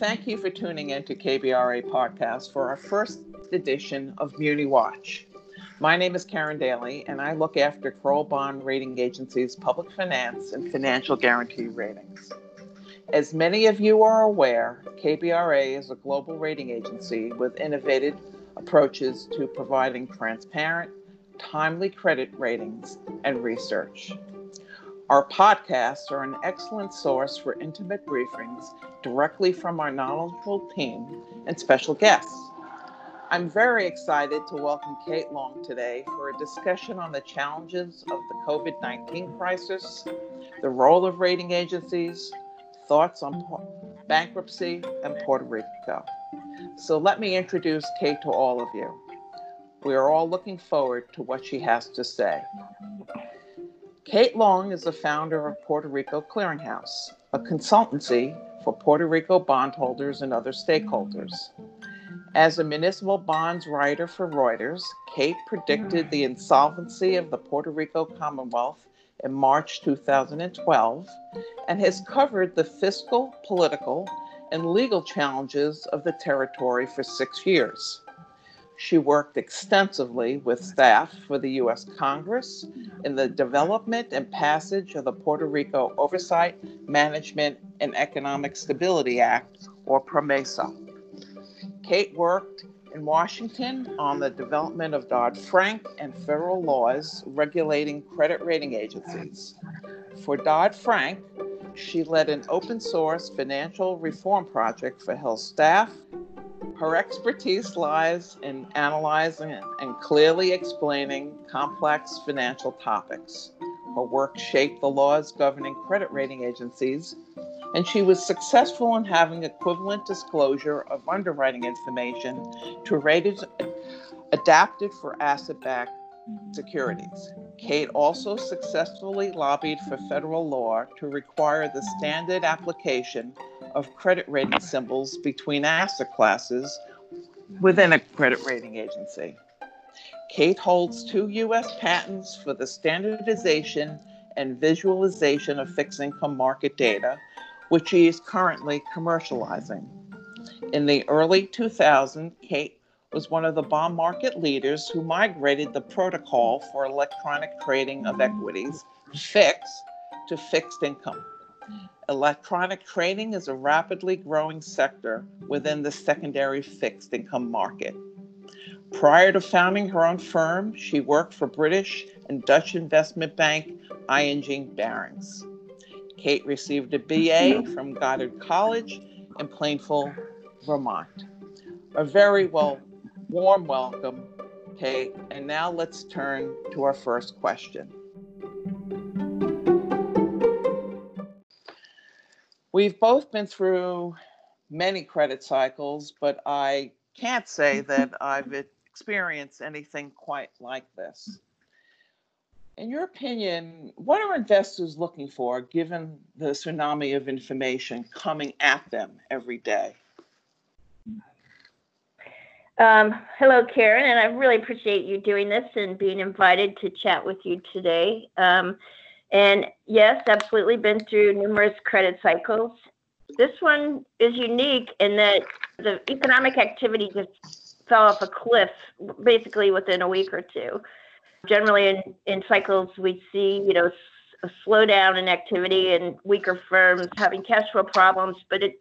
Thank you for tuning in to KBRA podcast for our first edition of Muni Watch. My name is Karen Daly, and I look after Kroll Bond Rating Agency's public finance and financial guarantee ratings. As many of you are aware, KBRA is a global rating agency with innovative approaches to providing transparent, timely credit ratings and research. Our podcasts are an excellent source for intimate briefings directly from our knowledgeable team and special guests. I'm very excited to welcome Kate Long today for a discussion on the challenges of the COVID 19 crisis, the role of rating agencies, thoughts on bankruptcy, and Puerto Rico. So let me introduce Kate to all of you. We are all looking forward to what she has to say. Kate Long is the founder of Puerto Rico Clearinghouse, a consultancy for Puerto Rico bondholders and other stakeholders. As a municipal bonds writer for Reuters, Kate predicted the insolvency of the Puerto Rico Commonwealth in March 2012 and has covered the fiscal, political, and legal challenges of the territory for six years. She worked extensively with staff for the U.S. Congress in the development and passage of the Puerto Rico Oversight, Management, and Economic Stability Act, or PROMESA. Kate worked in Washington on the development of Dodd Frank and federal laws regulating credit rating agencies. For Dodd Frank, she led an open source financial reform project for Hill staff her expertise lies in analyzing and clearly explaining complex financial topics. Her work shaped the laws governing credit rating agencies, and she was successful in having equivalent disclosure of underwriting information to ratings adapted for asset backed securities. Kate also successfully lobbied for federal law to require the standard application of credit rating symbols between asset classes within a credit rating agency. Kate holds two U.S. patents for the standardization and visualization of fixed income market data, which she is currently commercializing. In the early 2000s, Kate was one of the bond market leaders who migrated the protocol for electronic trading of equities, FIX, to fixed income. Electronic trading is a rapidly growing sector within the secondary fixed income market. Prior to founding her own firm, she worked for British and Dutch investment bank ING Barings. Kate received a BA from Goddard College in Plainfield, Vermont. A very well warm welcome, Kate. And now let's turn to our first question. We've both been through many credit cycles, but I can't say that I've experienced anything quite like this. In your opinion, what are investors looking for given the tsunami of information coming at them every day? Um, hello, Karen, and I really appreciate you doing this and being invited to chat with you today. Um, and yes, absolutely been through numerous credit cycles. This one is unique in that the economic activity just fell off a cliff basically within a week or two. Generally, in, in cycles, we see, you know, a slowdown in activity and weaker firms having cash flow problems. But it,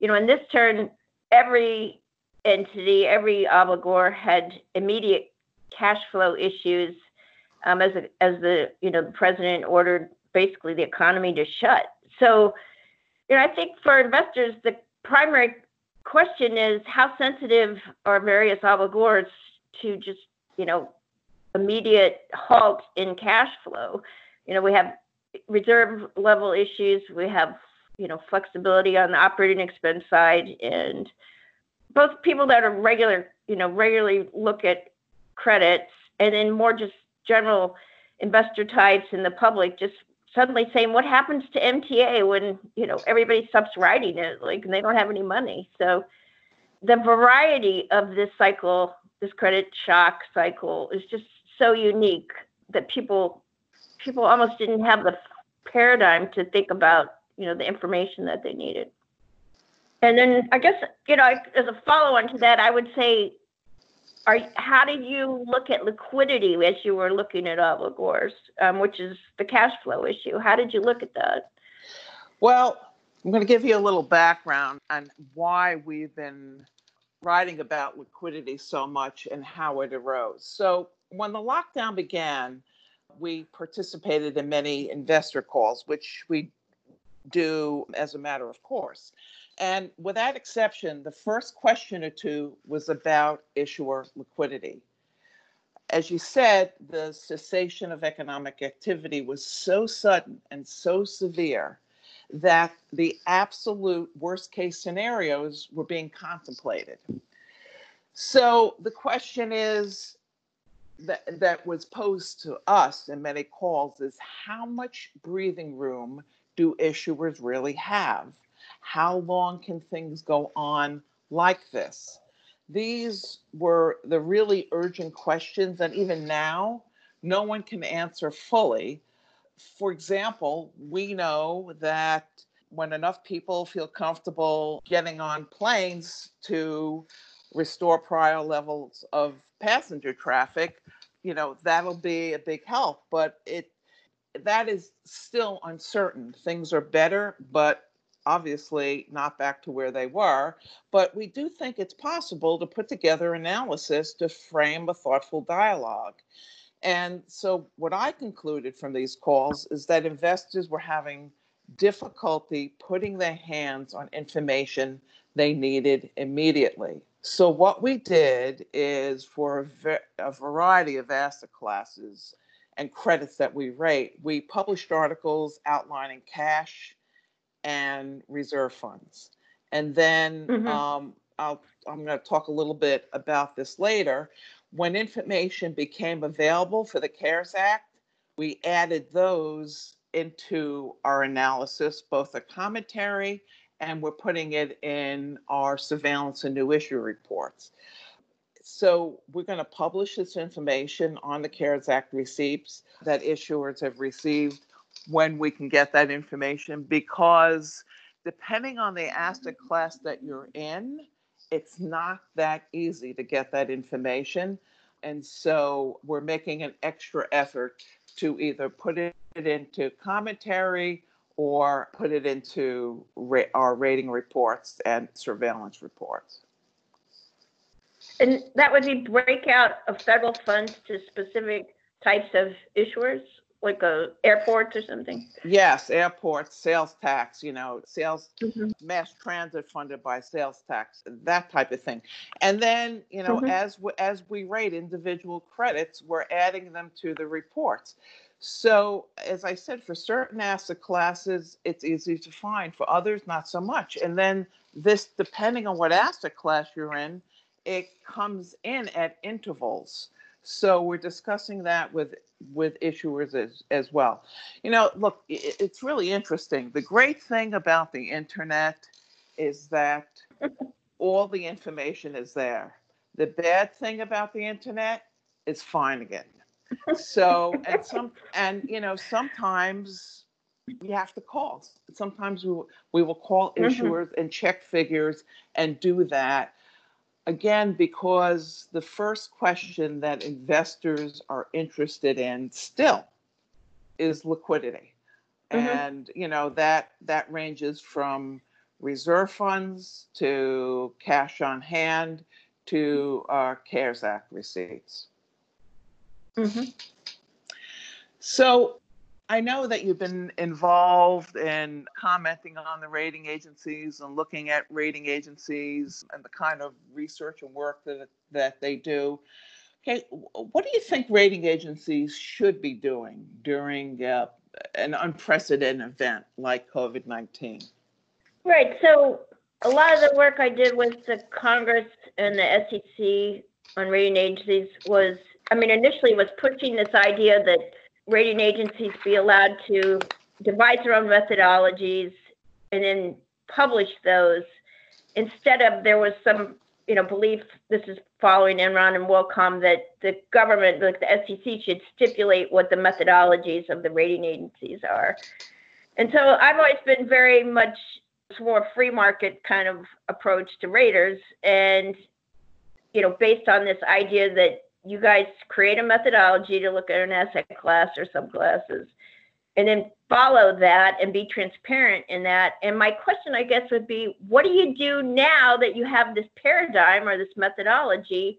you know, in this turn, every entity, every obligor had immediate cash flow issues um, as, a, as the you know the president ordered basically the economy to shut. So, you know, I think for investors, the primary question is how sensitive are various obligors to just you know immediate halt in cash flow. You know, we have reserve level issues, we have you know flexibility on the operating expense side, and both people that are regular, you know, regularly look at credits and then more just general investor types in the public just suddenly saying what happens to MTA when, you know, everybody stops riding it like and they don't have any money. So the variety of this cycle, this credit shock cycle is just so unique that people people almost didn't have the paradigm to think about, you know, the information that they needed. And then I guess, you know, as a follow on to that, I would say, are how did you look at liquidity as you were looking at obligors, um, which is the cash flow issue? How did you look at that? Well, I'm going to give you a little background on why we've been writing about liquidity so much and how it arose. So, when the lockdown began, we participated in many investor calls, which we do as a matter of course. And without exception, the first question or two was about issuer liquidity. As you said, the cessation of economic activity was so sudden and so severe that the absolute worst case scenarios were being contemplated. So the question is that, that was posed to us in many calls is how much breathing room do issuers really have? How long can things go on like this? These were the really urgent questions, and even now, no one can answer fully for example, we know that when enough people feel comfortable getting on planes to restore prior levels of passenger traffic, you know, that'll be a big help. But it that is still uncertain. Things are better, but obviously not back to where they were. But we do think it's possible to put together analysis to frame a thoughtful dialogue. And so, what I concluded from these calls is that investors were having difficulty putting their hands on information they needed immediately. So, what we did is for a, ve- a variety of asset classes and credits that we rate, we published articles outlining cash and reserve funds. And then mm-hmm. um, I'll, I'm going to talk a little bit about this later when information became available for the CARES Act, we added those into our analysis, both a commentary and we're putting it in our surveillance and new issue reports. So we're going to publish this information on the CARES Act receipts that issuers have received when we can get that information because depending on the mm-hmm. asset class that you're in, it's not that easy to get that information. And so we're making an extra effort to either put it into commentary or put it into ra- our rating reports and surveillance reports. And that would be breakout of federal funds to specific types of issuers? Like a airports or something? Yes, airports, sales tax, you know, sales mm-hmm. mass transit funded by sales tax, that type of thing. And then, you know, mm-hmm. as we, as we rate individual credits, we're adding them to the reports. So, as I said, for certain asset classes, it's easy to find. For others, not so much. And then this, depending on what asset class you're in, it comes in at intervals. So we're discussing that with with issuers as, as well. You know, look, it, it's really interesting. The great thing about the internet is that all the information is there. The bad thing about the internet is finding it. So, and some, and you know, sometimes you have to call. Sometimes we, we will call mm-hmm. issuers mm-hmm. and check figures and do that again, because the first question that investors are interested in still is liquidity. Mm-hmm. And you know that that ranges from reserve funds to cash on hand to our CARES Act receipts. Mm-hmm. So I know that you've been involved in commenting on the rating agencies and looking at rating agencies and the kind of research and work that that they do. Okay, what do you think rating agencies should be doing during uh, an unprecedented event like COVID nineteen? Right. So a lot of the work I did with the Congress and the SEC on rating agencies was, I mean, initially was pushing this idea that rating agencies be allowed to devise their own methodologies and then publish those instead of there was some you know belief this is following Enron and WorldCom that the government like the SEC should stipulate what the methodologies of the rating agencies are. And so I've always been very much more free market kind of approach to raters, and you know, based on this idea that you guys create a methodology to look at an asset class or subclasses, and then follow that and be transparent in that. And my question, I guess, would be, what do you do now that you have this paradigm or this methodology,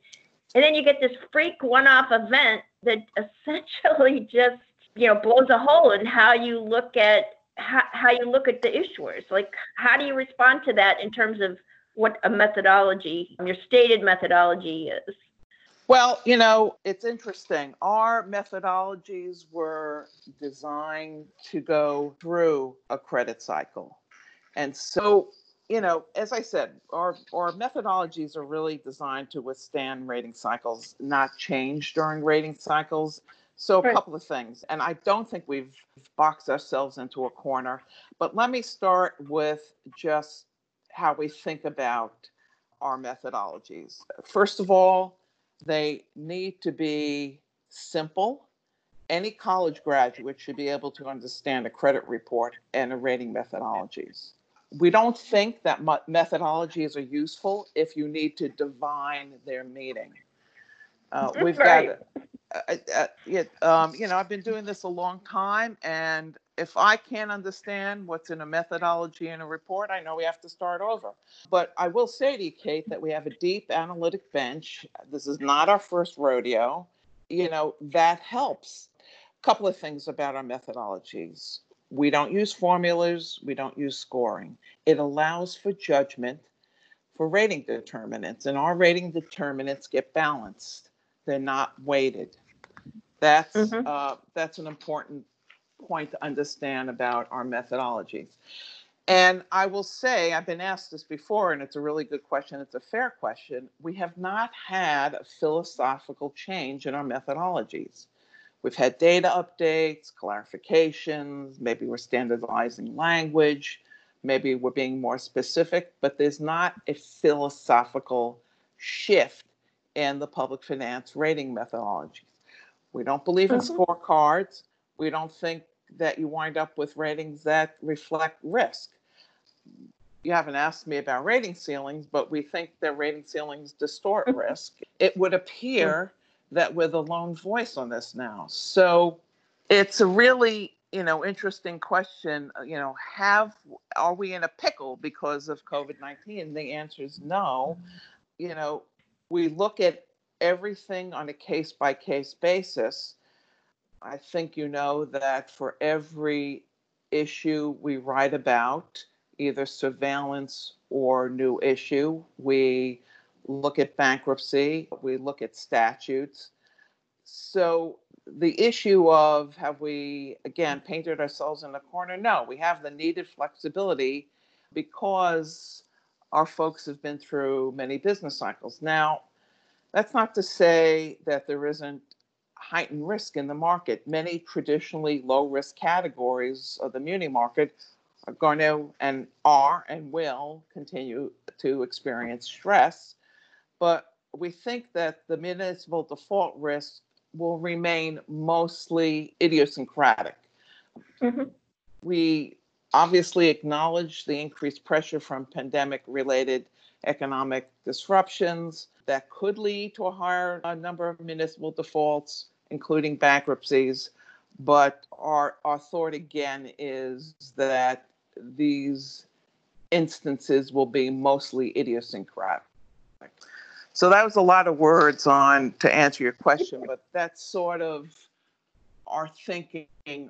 and then you get this freak one-off event that essentially just you know blows a hole in how you look at how, how you look at the issuers. Like how do you respond to that in terms of what a methodology your stated methodology is well you know it's interesting our methodologies were designed to go through a credit cycle and so you know as i said our our methodologies are really designed to withstand rating cycles not change during rating cycles so, a right. couple of things, and I don't think we've boxed ourselves into a corner, but let me start with just how we think about our methodologies. First of all, they need to be simple. Any college graduate should be able to understand a credit report and a rating methodologies. We don't think that methodologies are useful if you need to divine their meaning. Uh, we've right. got uh, it, um, you know, I've been doing this a long time, and if I can't understand what's in a methodology in a report, I know we have to start over. But I will say to you, Kate, that we have a deep analytic bench. This is not our first rodeo. You know, that helps. A couple of things about our methodologies. We don't use formulas, we don't use scoring. It allows for judgment for rating determinants, and our rating determinants get balanced. They're not weighted. That's mm-hmm. uh, that's an important point to understand about our methodologies. And I will say, I've been asked this before, and it's a really good question. It's a fair question. We have not had a philosophical change in our methodologies. We've had data updates, clarifications, maybe we're standardizing language, maybe we're being more specific, but there's not a philosophical shift in the public finance rating methodologies. We don't believe in mm-hmm. scorecards. We don't think that you wind up with ratings that reflect risk. You haven't asked me about rating ceilings, but we think that rating ceilings distort mm-hmm. risk. It would appear that we're the lone voice on this now. So it's a really you know interesting question you know have are we in a pickle because of covid-19 the answer is no you know we look at everything on a case by case basis. I think you know that for every issue we write about, either surveillance or new issue, we look at bankruptcy, we look at statutes. So the issue of have we again painted ourselves in a corner? No, we have the needed flexibility because our folks have been through many business cycles. Now, that's not to say that there isn't heightened risk in the market. Many traditionally low risk categories of the muni market are going to and are and will continue to experience stress. But we think that the municipal default risk will remain mostly idiosyncratic. Mm-hmm. We obviously acknowledge the increased pressure from pandemic related economic disruptions that could lead to a higher uh, number of municipal defaults, including bankruptcies. But our, our thought again is that these instances will be mostly idiosyncratic. So that was a lot of words on to answer your question, but that's sort of our thinking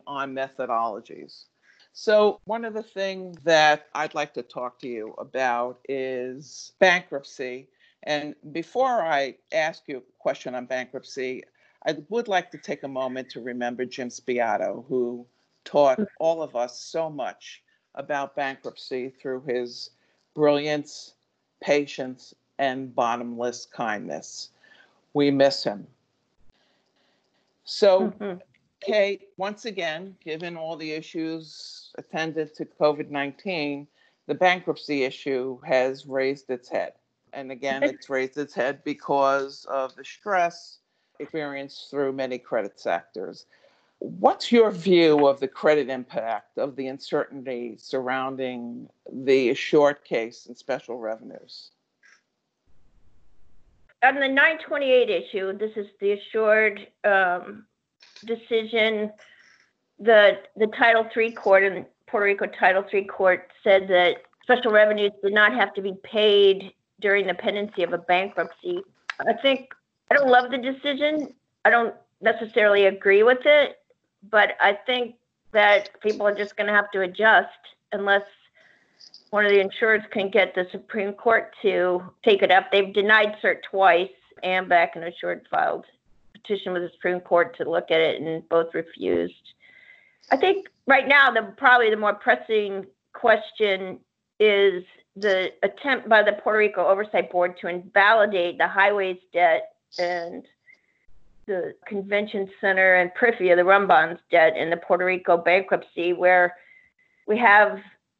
on methodologies. So, one of the things that I'd like to talk to you about is bankruptcy. And before I ask you a question on bankruptcy, I would like to take a moment to remember Jim Spiotto, who taught all of us so much about bankruptcy through his brilliance, patience, and bottomless kindness. We miss him. So, mm-hmm. Kate, once again, given all the issues attendant to COVID 19, the bankruptcy issue has raised its head. And again, it's raised its head because of the stress experienced through many credit sectors. what's your view of the credit impact of the uncertainty surrounding the assured case and special revenues? On the 928 issue, this is the assured um, decision. The the Title III court in Puerto Rico Title III court said that special revenues did not have to be paid during the pendency of a bankruptcy. I think I don't love the decision. I don't necessarily agree with it, but I think that people are just going to have to adjust unless one of the insurers can get the Supreme Court to take it up. They've denied cert twice. and AMBAC and Assured filed petition with the Supreme Court to look at it, and both refused. I think right now the probably the more pressing question is the attempt by the Puerto Rico Oversight Board to invalidate the highways debt and the convention center and PRIFA, the rum bonds debt in the Puerto Rico bankruptcy, where we have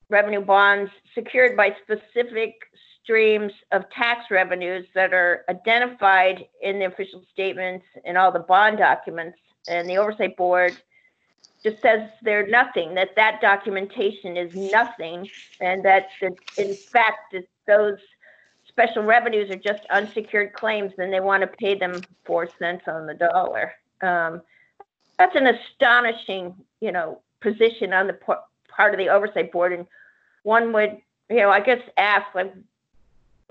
revenue bonds secured by specific streams of tax revenues that are identified in the official statements and all the bond documents. And the oversight board just says they're nothing, that that documentation is nothing, and that in fact those special revenues are just unsecured claims, then they want to pay them four cents on the dollar. Um, that's an astonishing, you know, position on the part of the oversight board, and one would, you know, I guess ask like,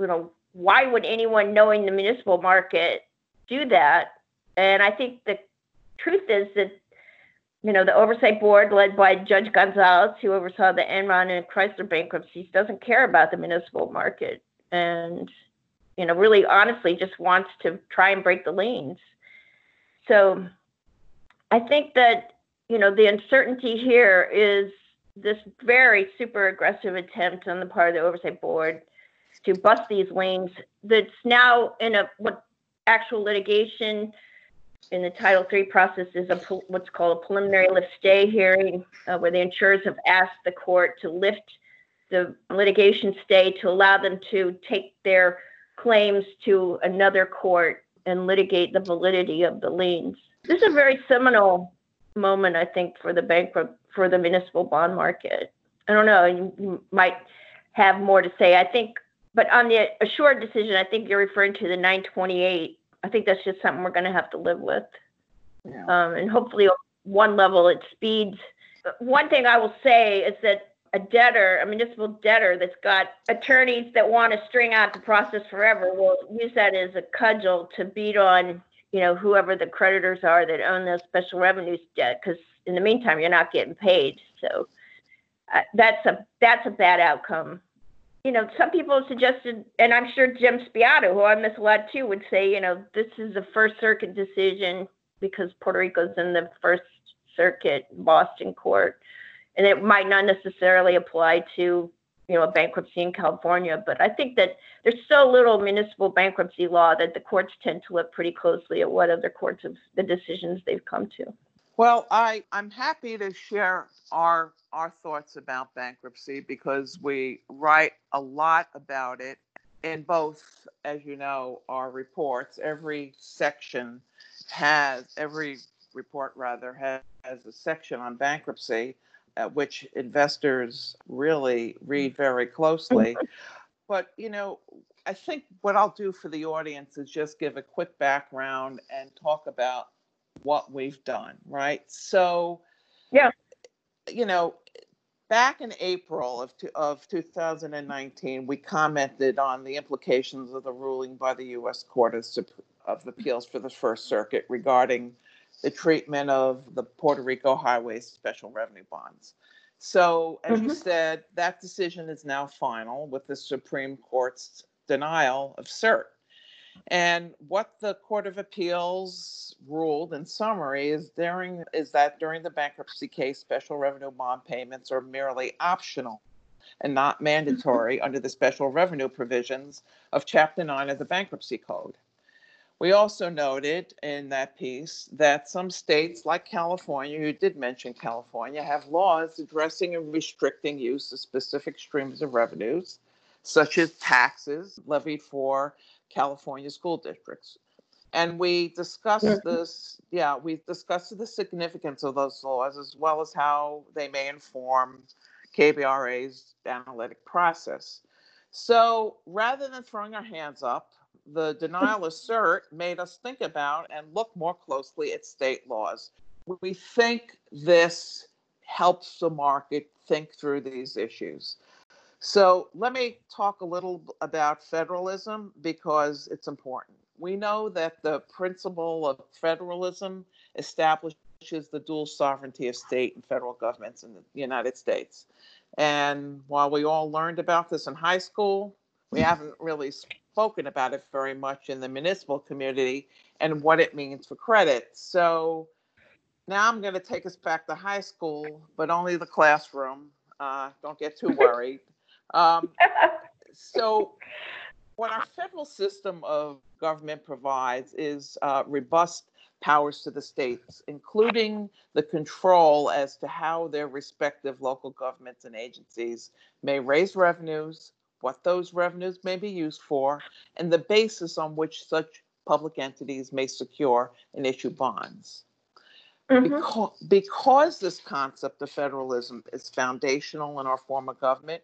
you know, why would anyone knowing the municipal market do that? And I think the truth is that, you know, the oversight board led by Judge Gonzalez, who oversaw the Enron and Chrysler bankruptcies, doesn't care about the municipal market and you know really honestly just wants to try and break the lanes. So i think that you know the uncertainty here is this very super aggressive attempt on the part of the oversight board to bust these lanes that's now in a what actual litigation in the Title III process is a what's called a preliminary lift stay hearing, uh, where the insurers have asked the court to lift the litigation stay to allow them to take their claims to another court and litigate the validity of the liens. This is a very seminal moment, I think, for the bankrupt for the municipal bond market. I don't know. You, you might have more to say. I think, but on the assured decision, I think you're referring to the 928. I think that's just something we're going to have to live with. Yeah. Um, and hopefully, one level it speeds. One thing I will say is that a debtor, a municipal debtor that's got attorneys that want to string out the process forever will use that as a cudgel to beat on, you know, whoever the creditors are that own those special revenues debt. Because in the meantime, you're not getting paid. So uh, that's a that's a bad outcome. You know, some people suggested, and I'm sure Jim Spiotto, who I miss a lot too, would say, you know, this is the First Circuit decision because Puerto Rico's in the First Circuit Boston court and it might not necessarily apply to you know a bankruptcy in California. But I think that there's so little municipal bankruptcy law that the courts tend to look pretty closely at what other courts have the decisions they've come to. Well, I I'm happy to share our our thoughts about bankruptcy because we write a lot about it in both, as you know, our reports. Every section has every report rather has, has a section on bankruptcy which investors really read very closely. but, you know, I think what I'll do for the audience is just give a quick background and talk about what we've done, right? So, yeah, you know, back in April of, of 2019, we commented on the implications of the ruling by the U.S. Court of, of Appeals for the First Circuit regarding the treatment of the Puerto Rico Highway Special Revenue Bonds. So, as mm-hmm. you said, that decision is now final with the Supreme Court's denial of cert. And what the Court of Appeals ruled in summary is during is that during the bankruptcy case, special revenue bond payments are merely optional and not mm-hmm. mandatory under the special revenue provisions of Chapter 9 of the Bankruptcy Code. We also noted in that piece that some states, like California, you did mention California, have laws addressing and restricting use of specific streams of revenues, such as taxes levied for California school districts. And we discussed mm-hmm. this, yeah, we discussed the significance of those laws as well as how they may inform KBRA's analytic process. So rather than throwing our hands up, the denial of cert made us think about and look more closely at state laws. We think this helps the market think through these issues. So let me talk a little about federalism because it's important. We know that the principle of federalism establishes the dual sovereignty of state and federal governments in the United States. And while we all learned about this in high school, we haven't really spoken about it very much in the municipal community and what it means for credit. So now I'm going to take us back to high school, but only the classroom. Uh, don't get too worried. Um, so, what our federal system of government provides is uh, robust powers to the states, including the control as to how their respective local governments and agencies may raise revenues, what those revenues may be used for, and the basis on which such public entities may secure and issue bonds. Mm-hmm. Because, because this concept of federalism is foundational in our form of government,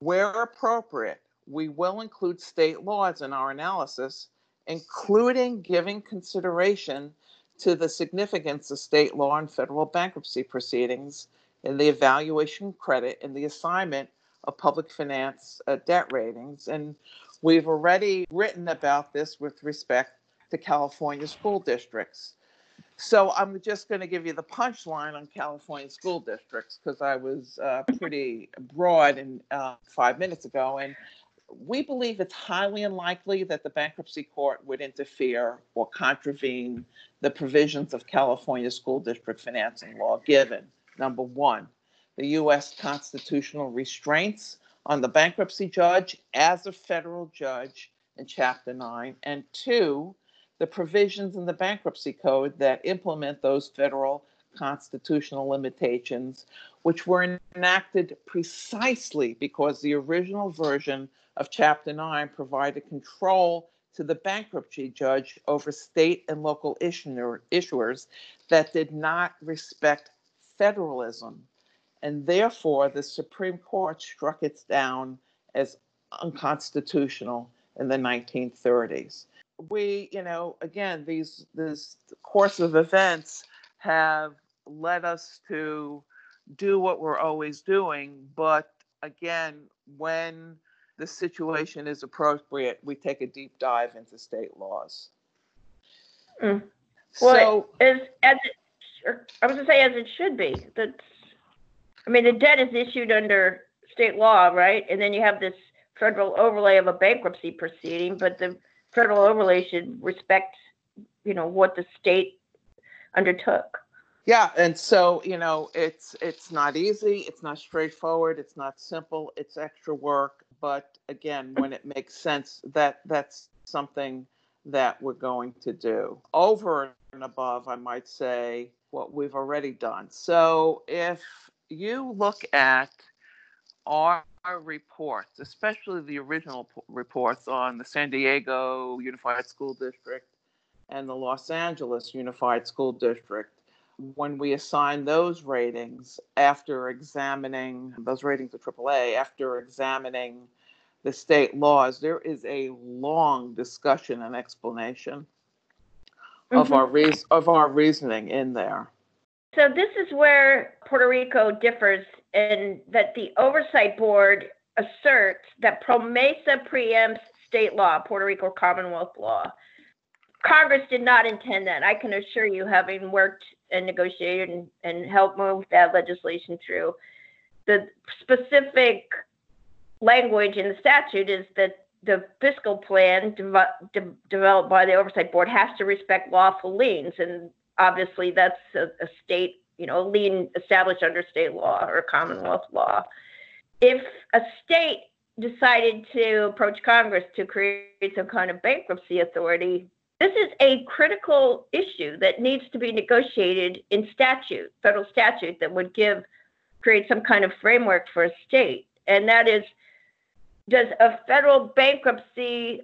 where appropriate, we will include state laws in our analysis, including giving consideration to the significance of state law and federal bankruptcy proceedings in the evaluation credit and the assignment of public finance uh, debt ratings. And we've already written about this with respect to California school districts. So I'm just going to give you the punchline on California school districts because I was uh, pretty broad in uh, five minutes ago, and we believe it's highly unlikely that the bankruptcy court would interfere or contravene the provisions of California school district financing law, given number one, the U.S. constitutional restraints on the bankruptcy judge as a federal judge in Chapter 9, and two, the provisions in the bankruptcy code that implement those federal constitutional limitations, which were enacted precisely because the original version of Chapter 9 provided control to the bankruptcy judge over state and local issuer, issuers that did not respect federalism. And therefore, the Supreme Court struck it down as unconstitutional in the 1930s we, you know, again, these this course of events have led us to do what we're always doing, but again, when the situation is appropriate, we take a deep dive into state laws. Mm. Well, so, as as it, I was going to say, as it should be. That's, I mean, the debt is issued under state law, right? And then you have this federal overlay of a bankruptcy proceeding, but the federal overlay should respect, you know, what the state undertook. Yeah, and so you know, it's it's not easy, it's not straightforward, it's not simple, it's extra work. But again, when it makes sense, that that's something that we're going to do over and above, I might say, what we've already done. So if you look at our reports, especially the original reports on the San Diego Unified School District and the Los Angeles Unified School District, when we assign those ratings after examining those ratings of AAA, after examining the state laws, there is a long discussion and explanation mm-hmm. of our re- of our reasoning in there. So this is where Puerto Rico differs in that the oversight board asserts that PROMESA preempts state law, Puerto Rico Commonwealth law. Congress did not intend that. I can assure you, having worked and negotiated and, and helped move that legislation through, the specific language in the statute is that the fiscal plan de- de- developed by the oversight board has to respect lawful liens, and obviously that's a, a state, you know, lien established under state law or Commonwealth law. If a state decided to approach Congress to create some kind of bankruptcy authority, this is a critical issue that needs to be negotiated in statute, federal statute that would give create some kind of framework for a state. And that is does a federal bankruptcy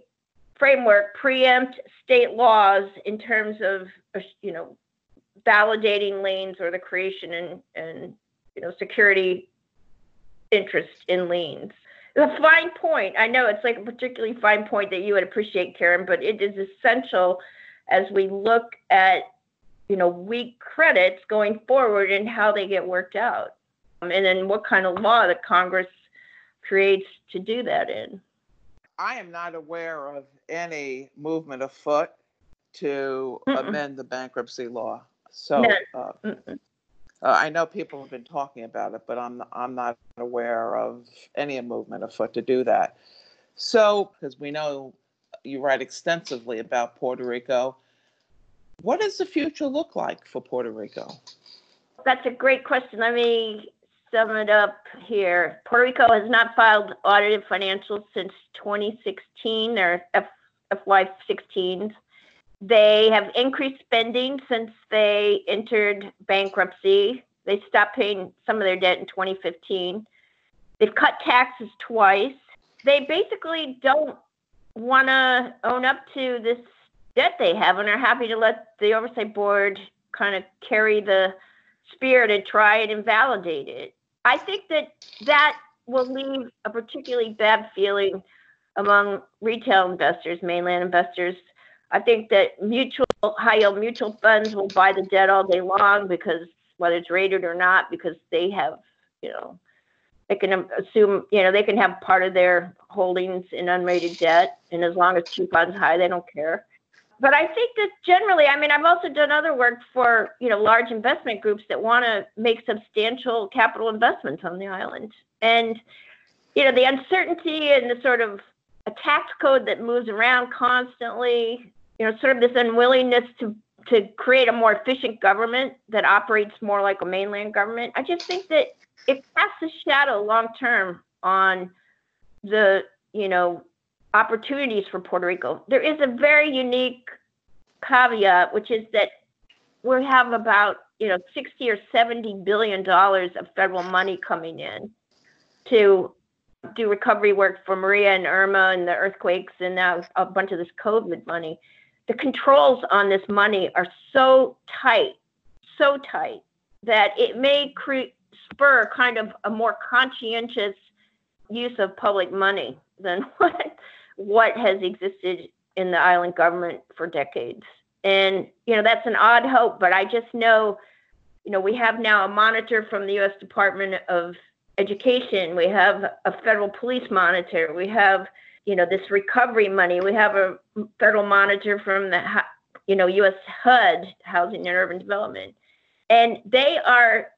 framework preempt state laws in terms of you know validating liens or the creation and and you know security interest in liens. It's a fine point. I know it's like a particularly fine point that you would appreciate, Karen, but it is essential as we look at you know weak credits going forward and how they get worked out, um, and then what kind of law that Congress creates to do that in. I am not aware of any movement afoot to Mm-mm. amend the bankruptcy law. So uh, uh, I know people have been talking about it, but I'm I'm not aware of any movement afoot to do that. So because we know you write extensively about Puerto Rico, what does the future look like for Puerto Rico? That's a great question. Let me sum it up here. Puerto Rico has not filed audited financials since 2016, their F- FY16. They have increased spending since they entered bankruptcy. They stopped paying some of their debt in 2015. They've cut taxes twice. They basically don't want to own up to this debt they have and are happy to let the oversight board kind of carry the spear to try and invalidate it. I think that that will leave a particularly bad feeling among retail investors, mainland investors. I think that mutual high yield mutual funds will buy the debt all day long because whether it's rated or not, because they have, you know, they can assume, you know, they can have part of their holdings in unrated debt, and as long as coupon's high, they don't care but I think that generally, I mean, I've also done other work for you know large investment groups that want to make substantial capital investments on the island, and you know the uncertainty and the sort of a tax code that moves around constantly, you know, sort of this unwillingness to to create a more efficient government that operates more like a mainland government. I just think that it casts a shadow long term on the you know opportunities for Puerto Rico. There is a very unique caveat, which is that we have about you know 60 or 70 billion dollars of federal money coming in to do recovery work for Maria and Irma and the earthquakes and now a bunch of this COVID money. The controls on this money are so tight, so tight that it may cre- spur kind of a more conscientious use of public money than what what has existed in the island government for decades. And, you know, that's an odd hope, but I just know, you know, we have now a monitor from the U.S. Department of Education. We have a federal police monitor. We have, you know, this recovery money. We have a federal monitor from the, you know, U.S. HUD, Housing and Urban Development. And they are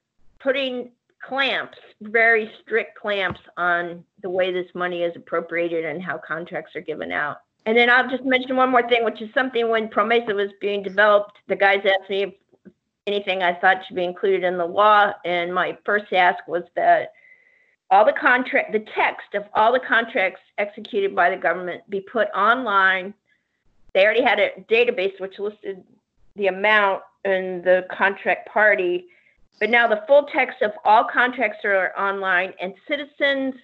putting clamps, very strict clamps on the way this money is appropriated and how contracts are given out. And then I'll just mention one more thing, which is something when PROMESA was being developed, the guys asked me if anything I thought should be included in the law. And my first ask was that all the contract, the text of all the contracts executed by the government be put online. They already had a database which listed the amount and the contract party but now the full text of all contracts are online, and citizens,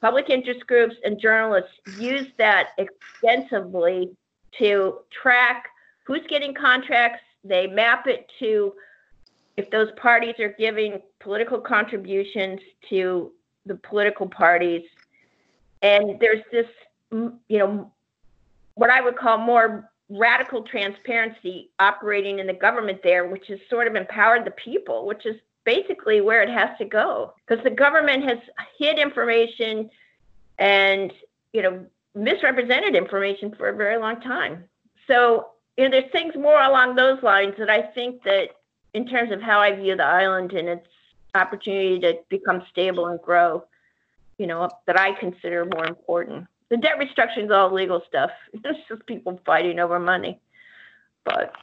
public interest groups, and journalists use that extensively to track who's getting contracts. They map it to if those parties are giving political contributions to the political parties. And there's this, you know, what I would call more radical transparency operating in the government there, which has sort of empowered the people, which is basically where it has to go. Because the government has hid information and, you know, misrepresented information for a very long time. So, you know, there's things more along those lines that I think that in terms of how I view the island and its opportunity to become stable and grow, you know, that I consider more important the debt restructuring is all legal stuff. It's just people fighting over money. But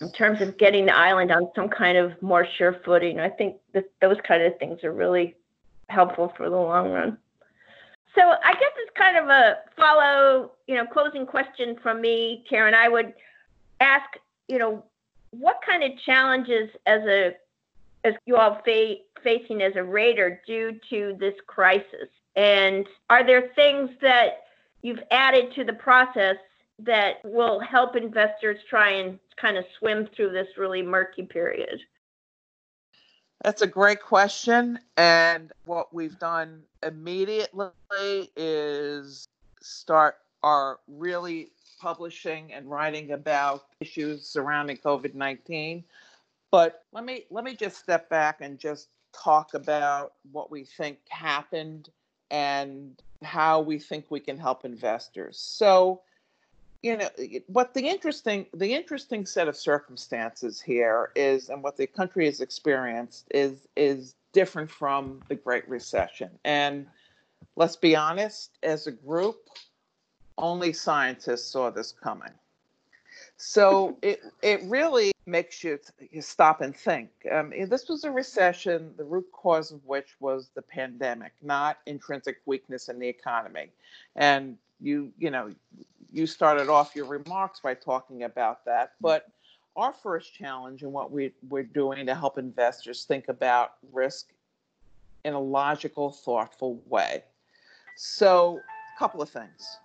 in terms of getting the island on some kind of more sure footing, I think that those kind of things are really helpful for the long run. So I guess it's kind of a follow, you know, closing question from me, Karen. I would ask, you know, what kind of challenges as a as you all fa- facing as a rater due to this crisis? And are there things that you've added to the process that will help investors try and kind of swim through this really murky period? That's a great question. And what we've done immediately is start our really publishing and writing about issues surrounding COVID-19. But let me let me just step back and just talk about what we think happened and how we think we can help investors. So, you know, what the interesting the interesting set of circumstances here is, and what the country has experienced is is different from the Great Recession. And let's be honest, as a group, only scientists saw this coming. So it it really makes you, you stop and think. Um, this was a recession, the root cause of which was the pandemic, not intrinsic weakness in the economy. And you you know you started off your remarks by talking about that, but our first challenge and what we, we're doing to help investors think about risk in a logical, thoughtful way. So, a couple of things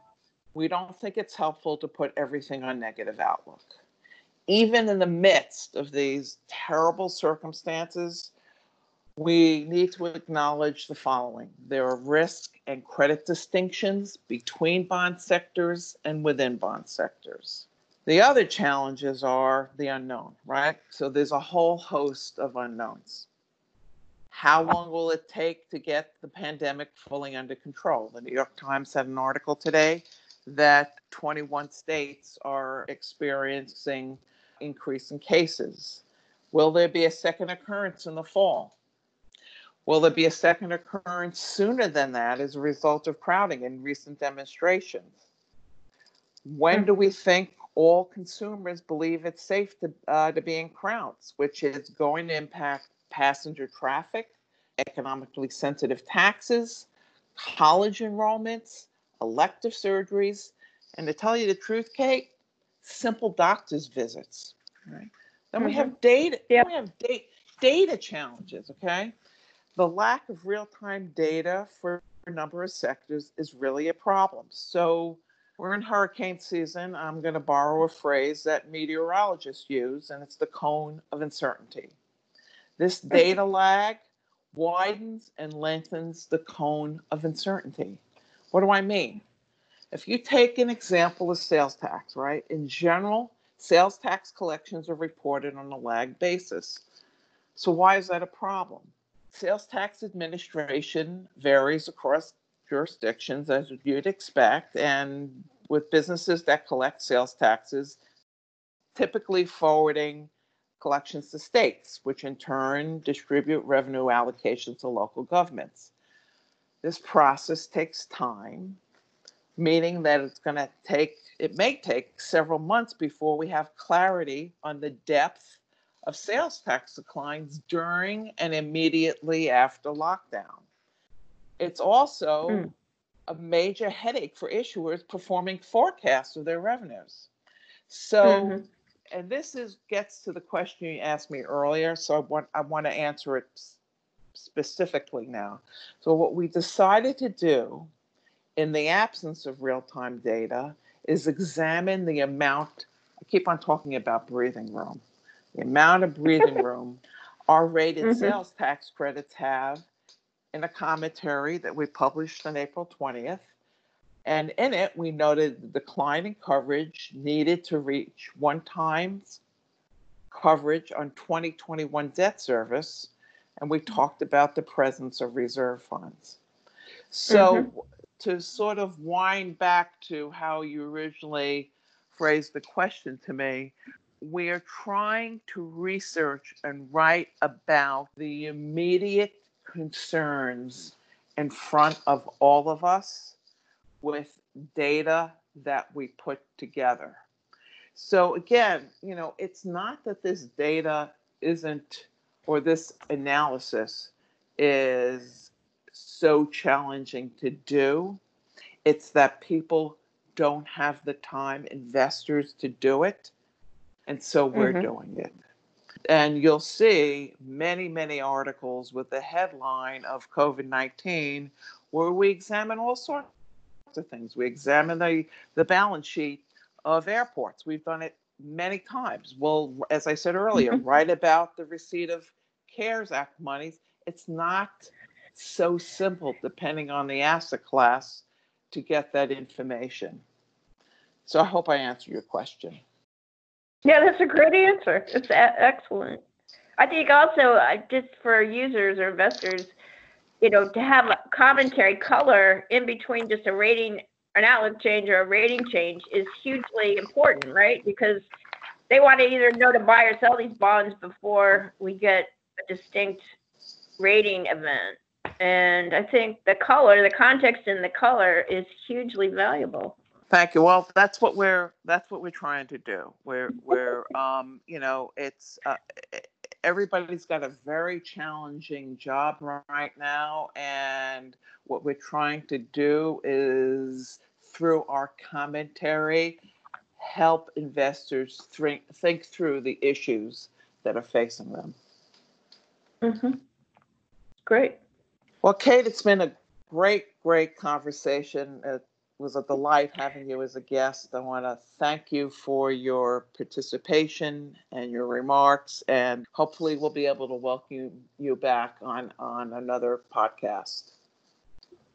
we don't think it's helpful to put everything on negative outlook. Even in the midst of these terrible circumstances, we need to acknowledge the following there are risk and credit distinctions between bond sectors and within bond sectors. The other challenges are the unknown, right? So there's a whole host of unknowns. How long will it take to get the pandemic fully under control? The New York Times had an article today that 21 states are experiencing increase in cases. Will there be a second occurrence in the fall? Will there be a second occurrence sooner than that as a result of crowding in recent demonstrations? When do we think all consumers believe it's safe to, uh, to be in crowds, which is going to impact passenger traffic, economically sensitive taxes, college enrollments, elective surgeries, and to tell you the truth, Kate, simple doctor's visits. Right? Then mm-hmm. we have data. Yeah. We have da- data challenges. Okay, the lack of real-time data for a number of sectors is really a problem. So we're in hurricane season. I'm going to borrow a phrase that meteorologists use, and it's the cone of uncertainty. This data lag widens and lengthens the cone of uncertainty. What do I mean? If you take an example of sales tax, right? In general, sales tax collections are reported on a lag basis. So, why is that a problem? Sales tax administration varies across jurisdictions, as you'd expect, and with businesses that collect sales taxes, typically forwarding collections to states, which in turn distribute revenue allocations to local governments. This process takes time, meaning that it's going to take, it may take several months before we have clarity on the depth of sales tax declines during and immediately after lockdown. It's also mm. a major headache for issuers performing forecasts of their revenues. So, mm-hmm. and this is gets to the question you asked me earlier, so I want I want to answer it specifically now. So, what we decided to do in the absence of real time data is examine the amount, I keep on talking about breathing room, the amount of breathing room our rated mm-hmm. sales tax credits have in a commentary that we published on April 20th. And in it, we noted the decline in coverage needed to reach one times coverage on 2021 debt service and we talked about the presence of reserve funds. So, mm-hmm. To sort of wind back to how you originally phrased the question to me, we are trying to research and write about the immediate concerns in front of all of us with data that we put together. So, again, you know, it's not that this data isn't or this analysis is so challenging to do. It's that people don't have the time, investors, to do it. And so we're mm-hmm. doing it. And you'll see many, many articles with the headline of COVID 19 where we examine all sorts of things. We examine the, the balance sheet of airports. We've done it many times. We'll, as I said earlier, Mhm. write about the receipt of CARES Act monies. It's not so simple, depending on the asset class, to get that information. So I hope I answered your question. Yeah, that's a great answer. It's a- excellent. I think also uh, just for users or investors, you know, to have a commentary color in between just a rating, an outlook change or a rating change is hugely important, right? Because they want to either know to buy or sell these bonds before we get a distinct rating event. And I think the color, the context in the color is hugely valuable. Thank you. Well, that's what we're that's what we're trying to do. We're we're um you know it's uh, everybody's got a very challenging job right now, and what we're trying to do is through our commentary help investors think think through the issues that are facing them. hmm Great. Well, Kate, it's been a great, great conversation. It was a delight having you as a guest. I want to thank you for your participation and your remarks, and hopefully, we'll be able to welcome you back on on another podcast.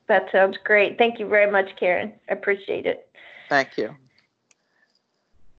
That sounds great. Thank you very much, Karen. I appreciate it. Thank you.